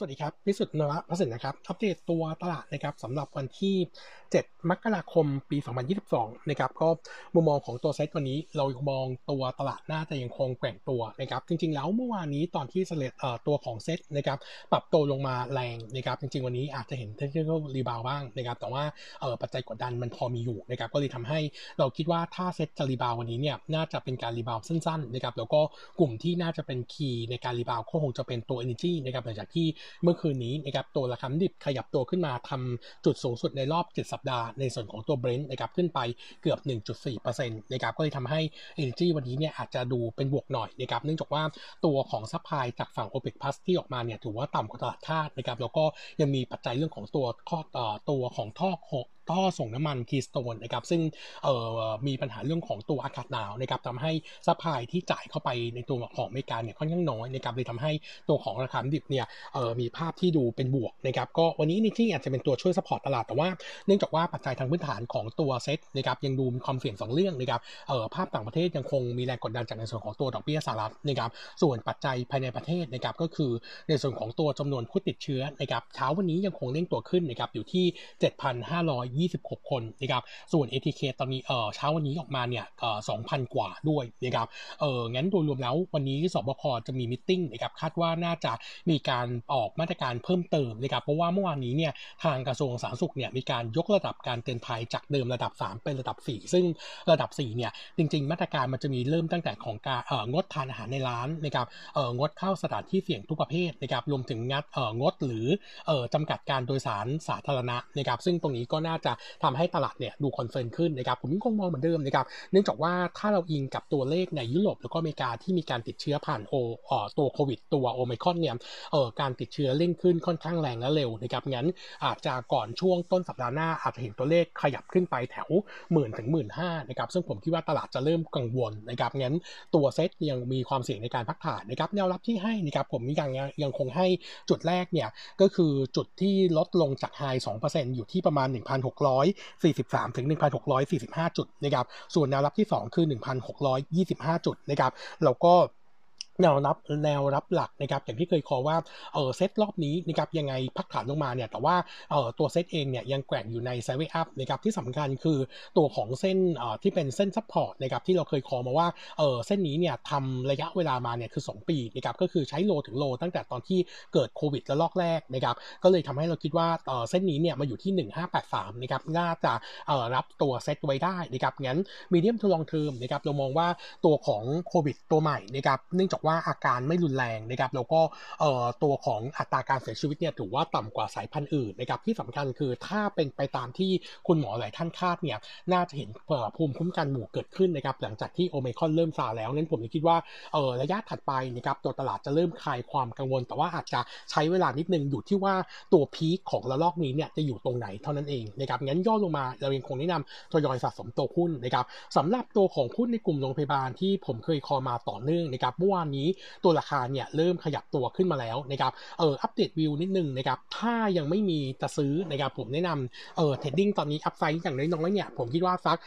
สวัสดีครับ พิสุทธิ์นวพระสินนะครับ อัปเดตตัวตลาดนะครับสำหรับวันที่ 7 มกราคม ปี 2022 นะครับ ก็มุมมองของตัวเซตวันนี้ เรามองตัวตลาดน่าจะยังคงแกว่งตัวนะครับ จริง ๆ แล้วเมื่อวานนี้ตอนที่เสเลตตัวของเซตนะครับปรับตัวลงมาแรงนะครับ จริง ๆ วันนี้อาจจะเห็นเทคนิค rebound บ้างนะครับ แต่ว่าปัจจัยกดดันมันพอมีอยู่นะครับ ก็เลยทำให้เราคิดว่าถ้าเซตจะ rebound วันนี้เนี่ย น่าจะเป็นการ rebound สั้น ๆ นะครับ แล้วก็กลุ่มที่น่าจะเป็น key ในการ rebound ก็คงจะเป็นตัว Energy นะครับหลังจากที่เมื่อคืนนี้นะครับตัวราคาดิบขยับตัวขึ้นมาทำจุดสูงสุดในรอบ 7 สัปดาห์ ในส่วนของตัว Brent นะครับขึ้นไปเกือบ 1.4%นะครับก็เลยทำให้ Energy วันนี้เนี่ยอาจจะดูเป็นบวกหน่อยนะครับเนื่องจากว่าตัวของ supply จากฝั่ง OPEC Plus ที่ออกมาเนี่ยถือว่าต่ำกว่าตลาดคาดนะครับแล้วก็ยังมีปัจจัยเรื่องของตัวข้อตัวของท่อ ท่อส่งน้ำมัน Keystone นะครับซึ่งมีปัญหาเรื่องของตัวอากาศหนาวนะครับทำให้ supply ที่จ่ายเข้าไปในตัวของอเมริกาเนี่ยค่อนข้างน้อยนะครับเลยทำให้ตัวของราคาดิบเนี่ยมีภาพที่ดูเป็นบวกนะครับก็วันนี้นิที่อาจจะเป็นตัวช่วย support ตลาดแต่ว่าเนื่องจากว่าปัจจัยทางพื้นฐานของตัวเซ็ตนะครับยังดูมีความเสี่ยงสองเรื่องนะครับภาพต่างประเทศยังคงมีแรงกดดันจากในส่วนของตัวดอกเบี้ยสหรัฐนะครับส่วนปัจจัยภายในประเทศนะครับก็คือในส่วนของตัวจำนวนผู้ติดเชื้อนะครับเช้าวันนี้ยังคงเร่งตัวขึ้นนะครับอยู่ที่26 คนนะครับส่วน ATK ตอนนี้เออเช้าวันนี้ออกมาเนี่ยเออ2,000 กว่าด้วยนะครับเอองั้นโดยรวมแล้ววันนี้สบคจะมีมิ팅นะครับคาดว่าน่าจะมีการออกมาตรการเพิ่มเติมนะครับเพราะว่าเมื่อวานนี้เนี่ยทางกระทรวงสาธารณสุขเนี่ยมีการยกระดับการเตือนภัยจากเดิมระดับ 3 เป็นระดับ 4 ซึ่งระดับ4เนี่ยจริง ๆ มาตรการมันจะมีเริ่มตั้งแต่ของการเอองดทานอาหารในร้านนะครับเอองดเข้าสถานที่เสี่ยงทุกประเภทนะครับรวมถึงงัดเอองดหรือเออจำกัดการโดยสารสาธารณะนะครับซึ่งตรงนี้ก็น่าจะทำให้ตลาดเนี่ยดู confirm ขึ้นนะครับผมยังคงมองเหมือนเดิมนะครับเนื่องจากว่าถ้าเราอิงกับตัวเลขในยุโรปแล้วก็อเมริกาที่มีการติดเชื้อผ่านโออตัวโควิดตัวโอไมครอนเนี่ยเอ่อการติดเชื้อเร่งขึ้นค่อนข้างแรงและเร็วนะครับงั้นอาจจะก่อนช่วงต้นสัปดาห์หน้าอาจจะเห็นตัวเลขขยับขึ้นไปแถวหมื่นถึงหมื่นห้านะครับซึ่งผมคิดว่าตลาดจะเริ่มกังวลนะครับงั้นตัวเซ็ตยังมีความเสี่ยงในการพักฐานนะครับแนวรับที่ให้นะครับผมยังยังคงให้จุดแรกเนี่ยก็คือจุดที่ลดลงจาก high 2%อยู่ที่ประมาณ1,643 ถึง 1,645 จุดนะครับ ส่วนแนวรับที่ 2 คือ 1,625 จุดนะครับ แล้วก็ แนวรับแนวรับหลักนะครับอย่างที่เคย call ว่าเออเซตรอบนี้นะครับยังไงพักฐานลงมาเนี่ยแต่ว่าเออตัวเซตเองเนี่ยยังแกว่งอยู่ใน sideway up นะครับที่สำคัญคือตัวของเส้นเออที่เป็นเส้น support นะครับที่เราเคย call มาว่าเออเส้นนี้เนี่ยทำระยะเวลามาเนี่ยคือ 2 ปีนะครับก็คือใช้โลถึงโลตั้งแต่ตอนที่เกิดโควิดระลอกแรกนะครับก็เลยทำให้เราคิดว่าเออเส้นนี้เนี่ยมาอยู่ที่ 1583นะครับน่าจะเออรับตัวเซตไว้ได้นะครับงั้นมีเดียมทดลองเทอมนะครับเรามองว่าตัวของโควิดตัวใหม่นะครับเนื่องจากว่าอาการไม่รุนแรงนะครับแล้วก็ตัวของอัตราการเสียชีวิตเนี่ยถือว่าต่ำกว่าสายพันธุ์อื่นนะครับที่สำคัญคือถ้าเป็นไปตามที่คุณหมอหลายท่านคาดเนี่ยน่าจะเห็นภูมิคุ้มกันหมู่เกิดขึ้นนะครับหลังจากที่โอเมคอนเริ่มซาแล้วนั้นผมคิดว่าระยะถัดไปนะครับตัวตลาดจะเริ่มคลายความกังวล แต่ว่าอาจจะใช้เวลานิดนึงอยู่ที่ว่าตัวพีคของระลอกนี้เนี่ยจะอยู่ตรงไหนเท่านั้นเองนะครับงั้นย่อลงมาเรายังคงแนะนำทยอยสะสมตัวหุ้นนะครับสำหรับตัวของหุ้นในกลุ่มโรงพยาบาลที่ผมเคยคอมาต่อเนื่องนะครับเมื่อวานนี้ตัวราคาเนี่ยเริ่มขยับตัวขึ้นมาแล้วนะครับเอออัปเดตวิวนิดนึงนะครับถ้ายังไม่มีจะซื้อนะครับผมแนะนำเออเทรดดิ้งตอนนี้อัพไซด์อย่างน้อยๆเนี่ยผมคิดว่าสัก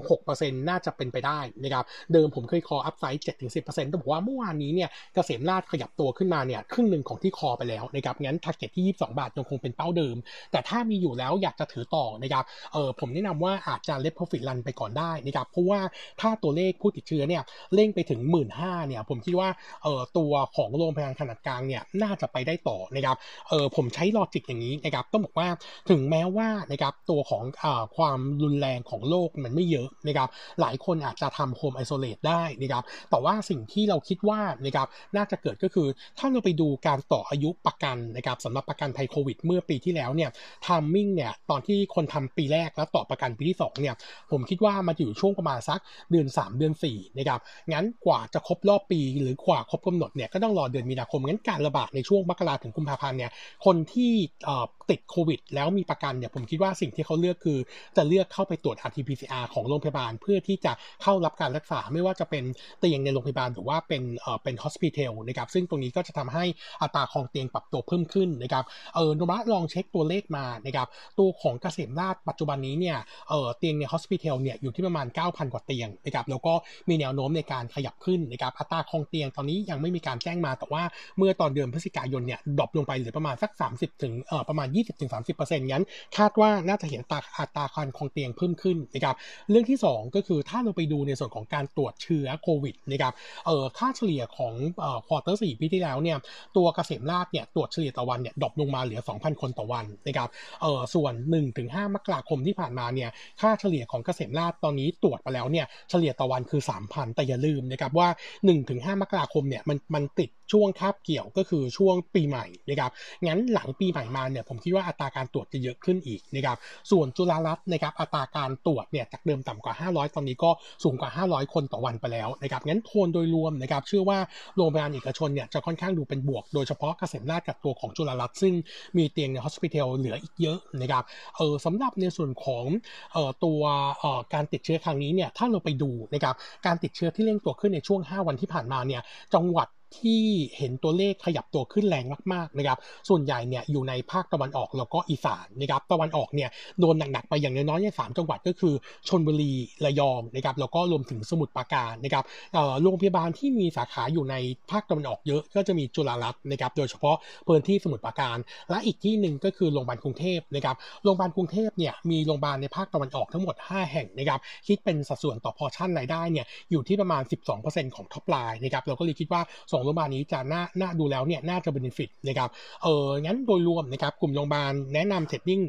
5-6%น่าจะเป็นไปได้นะครับเดิมผมเคย call upside 7-10%แต่บอกว่าเมื่อวานนี้เนี่ยเกษมราชขยับตัวขึ้นมาเนี่ยครึ่งหนึ่งของที่ call ไปแล้วนะครับงั้น target ที่ 22 บาทยังคงเป็นเป้าเดิม แต่ถ้ามีอยู่แล้วอยากจะถือต่อนะครับเออผมแนะนำว่าอาจจะ let profit run ไปก่อนได้นะครับเพราะว่าถ้าตัวเลขผู้ติดเชื้อเนี่ยเร่งไปถึง 1.5 หมื่นเนี่ยผมคิดว่าเออตัวของโรงพยาบาลขนาดกลางเนี่ยน่าจะไปได้ต่อนะครับเออผมใช้ logic อย่างนี้นะครับต้องบอกว่าถึงแม้ว่านะครับตัวของอความรุนแรงของโรคมันไม่เยอะนะครับหลายคนอาจจะทำ home isolate ได้นะครับแต่ว่าสิ่งที่เราคิดว่านะครับน่าจะเกิดก็คือถ้าเราไปดูการต่ออายุประกันนะครับสำหรับประกันภัยโควิด เมื่อปีที่แล้วเนี่ย timing เนี่ยตอนที่คนทำปีแรกแล้วต่อประกันปีที่2เนี่ยผมคิดว่ามาอยู่ช่วงประมาณสักเดือน 3 เดือน4นะครับงั้นกว่าจะครบรอบปีหรือกว่าครบกำหนดเนี่ยก็ต้องรอเดือนมีนาคมงั้นการระบาดในช่วงมกราถึงกุมภาพันธ์เนี่ยคนที่ติดโควิด แล้วมีประกันเนี่ยผมคิดว่าสิ่งที่เขาเลือกคือ จะเลือกเข้าไปตรวจ RT-PCR ของโรงพยาบาล เพื่อที่จะเข้ารับการรักษาไม่ว่าจะเป็นเตียงในโรงพยาบาลหรือว่าเป็นเอ่อเป็นฮอสพิทอลนะครับซึ่งตรงนี้ก็จะทำให้อัตราคองเตียงปรับตัวเพิ่มขึ้นนะครับเออนุมะลองเช็คตัวเลขมานะครับตัวของเกษมราชปัจจุบันนี้เนี่ยเออเตียงในฮอสพิทอลเนี่ยอยู่ที่ประมาณ 9,000 กว่าเตียงนะครับแล้วก็มีแนวโน้มในการขยับขึ้นนะครับอัตราคองเตียงตอนนี้ยังไม่มีการแจ้งมาแต่ว่าเมื่อตอนเดือนพฤศจิกายนเนี่ย drop ลงไปเหลือประมาณสัก 30ถึงเอ่อประมาณ20-30%งั้น คาดว่าน่าจะเห็นตาอัตราการครองเตียงเพิ่มขึ้นนะครับเรื่องที่ 2 ก็คือถ้าเราไปดูในส่วนของการตรวจเชื้อโควิดนะครับเอ่อค่าเฉลี่ยของเอ่อ quarter สี่ปีที่แล้วเนี่ยตัวเกษมราชเนี่ยตรวจเฉลี่ยต่อวันเนี่ย drop ลงมาเหลือ 2,000 คนต่อวันนะครับเอ่อส่วน 1-5 มกราคมที่ผ่านมาเนี่ยค่าเฉลี่ยของเกษมราชตอนนี้ตรวจไปแล้วเนี่ยเฉลี่ยต่อวันคือ 3,000 แต่อย่าลืมนะครับว่า 1-5 มกราคมเนี่ยมันมันติดช่วงคาบเกี่ยวก็คือช่วงปีใหม่นะครับงั้นหลังปีใหม่มาเนี่ยผมคิดว่าอัตราการตรวจจะเยอะขึ้นอีกนะครับส่วนจุฬารัตนะครับอัตราการตรวจเนี่ยจากเดิมต่ำกว่า 500 ตอนนี้ก็สูงกว่า 500 คนต่อวันไปแล้วนะครับงั้นโทนโดยรวมนะครับเชื่อว่าโรงพยาบาลเอกชนเนี่ยจะค่อนข้างดูเป็นบวก โดยเฉพาะเกษมราชกับตัวของจุฬารัตซึ่งมีเตียงในฮอสพิทอลเหลืออีกเยอะนะครับเออสำหรับในส่วนของเอ่อตัวเอ่อการติดเชื้อครั้งนี้เนี่ยถ้าเราไปดูนะครับการติดเชื้อที่เร่งตัวขึ้นในช่วง 5 วันที่ผ่านมาเนี่ยจังหวัด ที่เห็นตัวเลขขยับตัวขึ้นแรงมากๆนะครับ ส่วนใหญ่เนี่ยอยู่ในภาคตะวันออกแล้วก็อีสานนะครับ ตะวันออกเนี่ยโดนหนักๆไปอย่างน้อยๆเนี่สามจังหวัดก็คือชนบุรีระยองนะครับแล้วก็รวมถึงสมุทรปราการนะครับโรงพยาบาลที่มีสาขาอยู่ในภาคตะวันออกเยอะก็จะมีจุฬารัตน์นะครับ โดยเฉพาะพื้นที่สมุทรปราการ และอีกที่หนึ่งก็คือโรงพยาบาลกรุงเทพนะครับโรงพยาบาลกรุงเทพเนี่ยมีโรงพยาบาลในภาคตะวันออกทั้งหมด 5 แห่งนะครับคิดเป็นสัดส่วนต่อพอชั่นรายได้เนี่ยอยู่ที่ประมาณ 12%ของ top line นะครับเราก็เลยคิดว่า2โรงพยาบาลนี้จะน่าน่าดูแล้วเนี่ยน่าจะ benefit นะครับเอองั้นโดยรวมนะครับกลุ่มโรงพยาบาลแนะนำ trading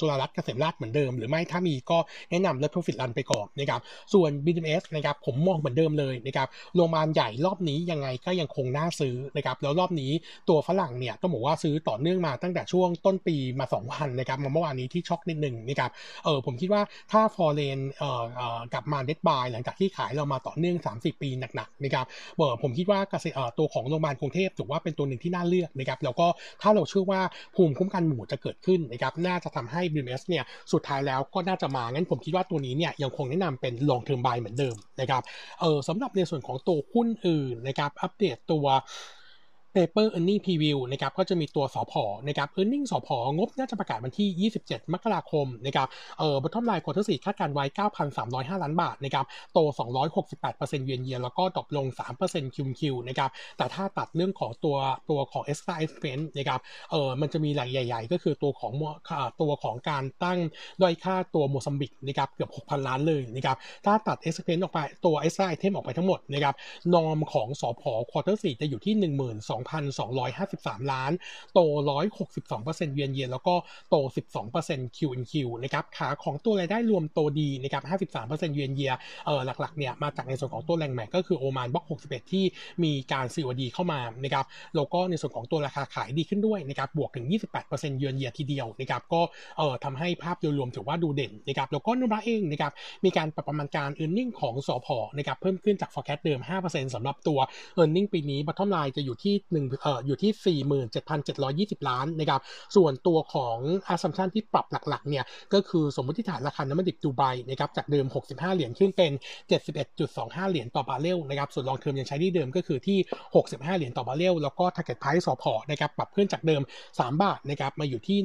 จุฬารัตน์เกษมราษฎร์เหมือนเดิม หรือไม่ถ้ามีก็แนะนำ let profit run ไปก่อนนะครับส่วน BDMS นะครับผมมองเหมือนเดิมเลยนะครับโรงพยาบาลใหญ่รอบนี้ยังไงก็ยังคงน่าซื้อนะครับแล้วรอบนี้ตัวฝรั่งเนี่ยต้องบอกว่าซื้อต่อเนื่องมาตั้งแต่ช่วงต้นปีมา2วันนะครับมาเมื่อวานนี้ที่ช็อกนิดหนึ่งนะครับเออผมคิดว่าถ้าฟอร์เรนเอ่อเอ่อกลับมาเด็ดบายหลังจากที่ขายเรามาต่อเนื่อง 30 ปีหนักๆนะครับเออผมคิดว่าเกษตรตัวของโรงพยาบาลกรุงเทพถือว่าเป็นตัวหนึ่งที่น่าเลือกนะครับแล้วก็ถ้าเราเชื่อว่าภูมิคุ้มกันหมู่จะเกิดขึ้นนะครับน่าจะทำให้ BMS เนี่ยสุดท้ายแล้วก็น่าจะมา งั้นผมคิดว่าตัวนี้เนี่ยยังคงแนะนำเป็นลองเทอมบายเหมือนเดิมนะครับเออสำหรับในส่วนของตัวหุ้นอื่นนะครับอัปเดตตัว Paper Earning Preview นะครับก็จะมีตัวสอพอนะครับ Earning สอพองบน่าจะประกาศวันที่ 27 มกราคมนะครับเอ่อ bottom line quarter 4คาดการไว้ 9,305 ล้านบาทนะครับโต 268%เยียนเยียแล้วก็ตกลง 3%คิวคิวนะครับแต่ถ้าตัดเรื่องของตัวตัวของ extra expense นะครับเอ่อมันจะมีหล่งใหญ่ ๆ ก็คือตัวของตัวของการตั้งด้อยค่าตัวโมซัมบิกนะครับเกือบ 6,000 ล้านเลยนะครับถ้าตัด expense ออกไปตัว extra item ออกไปทั้งหมดนะครับนอมของสอพอ quarter 4จะอยู่ที่ 12 2,253 ล้าน โต 162%เยียนเยียนแล้วก็โต 12% Q N Q นะครับขาของตัวรายได้รวมโตดีนะครับ 53%เยียนเยียเออหลักๆเนี่ยมาจากในส่วนของตัวแรงแม็กก็คือโอมานบล็อก 61 ที่มีการ COD เข้ามานะครับแล้วก็ในส่วนของตัวราคาขายดีขึ้นด้วยนะครับบวกถึง 28%เยือนเยียทีเดียวนะครับก็เอ่อทำให้ภาพโดยรวมถือว่าดูเด่นนะครับแล้วก็นุระเองนะครับมีการปรับประมาณการ e a r n i n g ของสอพอนะครับเพิ่มขึ้นจาก forecast เดิม 5%สำหรับตัว e a r n i n g ปีนี้ bottom line จะอยู่ที่1เอ่ออยู่ที่ 47,720 ล้านนะครับ ส่วนตัวของ assumption ที่ปรับหลักๆเนี่ยก็คือสมมติฐานราคาน้ำมันดิบดูไบนะครับจากเดิม 65 เหรียญขึ้นเป็น 71.25 เหรียญต่อบาร์เรลนะครับส่วนลองเทอมยังใช้ที่เดิมก็คือที่ 65 เหรียญต่อบาร์เรลแล้วก็ target price สอพอนะครับปรับขึ้นจากเดิม 3 บาทนะครับมาอยู่ที่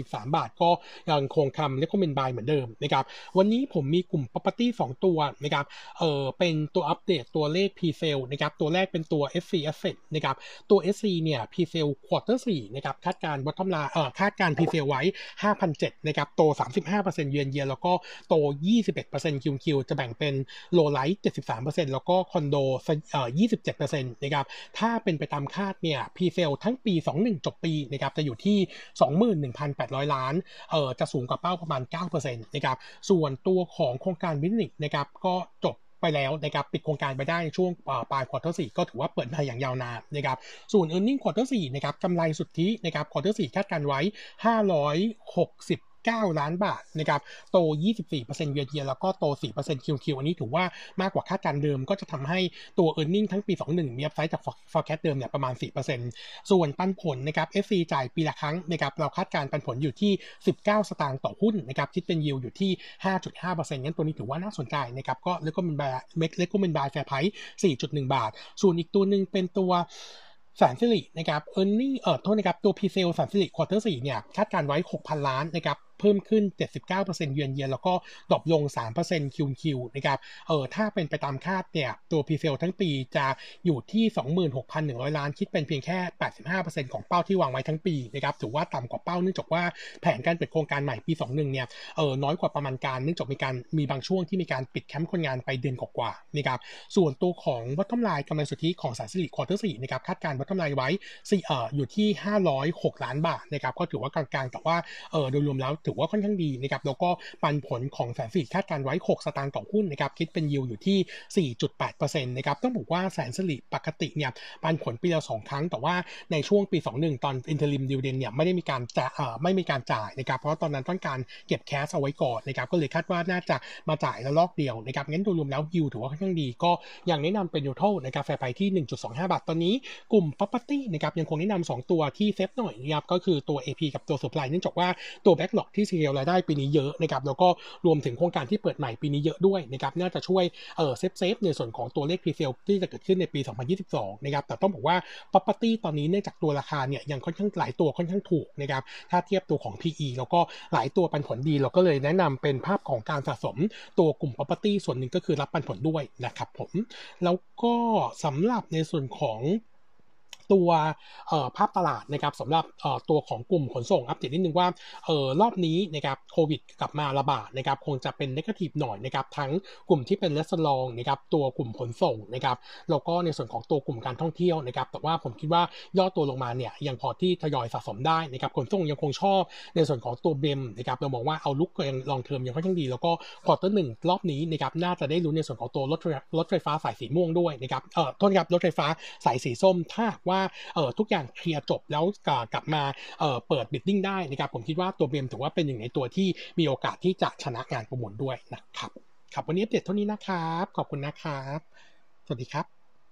143 บาท ก็ยังคงคำ recommend buy เหมือนเดิมนะครับวันนี้ผมมีกลุ่ม property 2 ตัวนะครับเออเป็นตัวอัปเดตตัวเลข presale นะครับตัวแรกเป็นตัว SC Asset นะครับตัว SC เนี่ย presale quarter สี่นะครับคาดการ bottom line เอ่อคาดการ presale ไว้ 5,007นะครับโต 35%เยือนเยียแล้วก็โต 21% QQ จะแบ่งเป็นlow-rise 73%แล้วก็คอนโดเอ่อ27%นะครับถ้าเป็นไปตามคาดเนี่ย presale ทั้งปี 21 จบปีนะครับจะอยู่ที่ 21,800 ล้านเอ่อจะสูงกว่าเป้าประมาณ9%นะครับส่วนตัวของโครงการ Beatniq นะครับก็จบ ไปแล้วนะครับปิดโครงการไปได้ช่วงปลาย quarter สี่ก็ถือว่าเปิดมาอย่างยาวนานนะครับส่วน e a r n i n g quarter สี่นะครับกำไรสุทธินะครับควอเตอร์สี่คาดการไว้ 560 9 ล้านบาทนะครับโต 24% year year แล้วก็โต 4% QQ อันนี้ถือว่ามากกว่าคาดการเดิม ก็จะทำให้ตัว e a r n i n g ทั้งปี 21 มี upside จาก forecast เดิมเนี่ยประมาณ 4%ส่วนปันผลนะครับ SC จ่ายปีละครั้งนะครับเราคาดการปันผลอยู่ที่ 19 สตางค์ต่อหุ้นนะครับคิดเป็นยิวอยู่ที่ 5.5%งั้นตัวนี้ถือว่าน่าสนใจนะครับก็แล้วก็เป็น buy rec ก็เป็น buy fair price 4.1 บาท ส่วนอีกตัวหนึ่งเป็นตัวแสนสิรินะครับ earning เออโทษนะครับตัว presale แสนสิริ quarter สี่เนี่ยคาดการไว้ 6,000 ล้านนะครับ เพิ่มขึ้น 79%เยือนเยียแล้วก็ drop ลง 3% QQ นะครับเออถ้าเป็นไปตามคาดเนี่ยตัว presale ทั้งปีจะอยู่ที่ 26,100 ล้านคิดเป็นเพียงแค่ 85%ของเป้าที่วางไว้ทั้งปีนะครับถือว่าต่ำกว่าเป้าเนื่องจากว่าแผนการเปิดโครงการใหม่ปี 21 เนี่ยเออน้อยกว่าประมาณการเนื่องจากมีการมีบางช่วงที่มีการปิดแคมป์คนงานไปเดือนกว่าๆนะครับส่วนตัวของ bottom line กำไรสุทธิของแสนสิริ quarter สี่นะครับคาดการ bottom line ไว้สี่เอ่ออยู่ที่ 506 ล้านบาทนะครับก็ถือว่ากลางๆแต่ว่าเออโดยรวมแล้วถือว่าค่อนข้างดีนะครับแล้วก็ปันผลของแสนสิริคาดการไว้ 6 สตางค์ต่อหุ้นนะครับคิดเป็นยิวอยู่ที่ 4.8%นะครับต้องบอกว่าแสนสิริปกติเนี่ยปันผลปีละสองครั้ง แต่ว่าในช่วงปี 21 ตอน interim dividend เนี่ยไม่ได้มีการจ่ายเอ่อไม่มีการจ่ายนะครับเพราะตอนนั้นต้องการเก็บ cash เอาไว้ก่อนนะครับก็เลยคาดว่าน่าจะมาจ่ายแล้วรอบเดียวนะครับงั้นโดยรวมแล้วยิวถือว่าค่อนข้างดี ก็ยังแนะนำเป็นยูโทนะครับ fair price ที่ 1.25 บาทตอนนี้กลุ่ม property นะครับยังคงแนะนำ2ตัวที่ safe หน่อยนะครับก็คือตัว AP กับตัว ศุภาลัย เนื่องจากว่าตัว backlog ที่ secure รายได้ปีนี้เยอะนะครับแล้วก็รวมถึงโครงการที่เปิดใหม่ปีนี้เยอะด้วยนะครับน่าจะช่วยเออ safe safe ในส่วนของตัวเลข pre-sale ที่จะเกิดขึ้นในปี 2022 นะครับแต่ต้องบอกว่า property ตอนนี้เนื่องจากตัวราคาเนี่ยยังค่อนข้างหลายตัวค่อนข้างถูกนะครับถ้าเทียบตัวของ PE แล้วก็หลายตัวปันผลดี เราก็เลยแนะนำเป็นภาพของการสะสมตัวกลุ่ม property ส่วนหนึ่งก็คือรับปันผลด้วยนะครับผมแล้วก็สำหรับในส่วนของ ตัวภาพตลาดนะครับสำหรับตัวของกลุ่มขนส่งอัปเดตนิดนึงว่าออรอบนี้นะครับโควิดกลับมาระบาดนะครับคงจะเป็นนกาทีฟหน่อยนะครับทั้งกลุ่มที่เป็นเลสลองนะครับตัวกลุ่มขนส่งนะครับแล้วก็ในส่วนของตัวกลุ่มการท่องเที่ยวนะครับแต่ว่าผมคิดว่าย่อตัวลงมาเนี่ยยังพอที่ทยอยสะสมได้นะครับขนส่งยังคงชอบในส่วนของตัว BEM นะครับเรามองว่า outlook ยัง long term ยังค่อนข้างดี แล้วก็ quarter หนึ่งรอบนี้นะครับน่าจะได้รู้ในส่วนของตัวรถรถไฟฟ้าสายสีม่วงด้วยนะครับเอ่อโทษครับรถไฟฟ้าสายสีส้มถ้าว่าเอ่อทุกอย่างเคลียร์จบแล้วกลับมาเออเปิด bidding ได้นะครับผมคิดว่าตัว BEM ถือว่าเป็นหนึ่งในตัวที่มีโอกาสที่จะชนะงานประมูลด้วยนะครับครับวันนี้เด็ดเท่านี้นะครับ ขอบคุณนะครับ สวัสดีครับ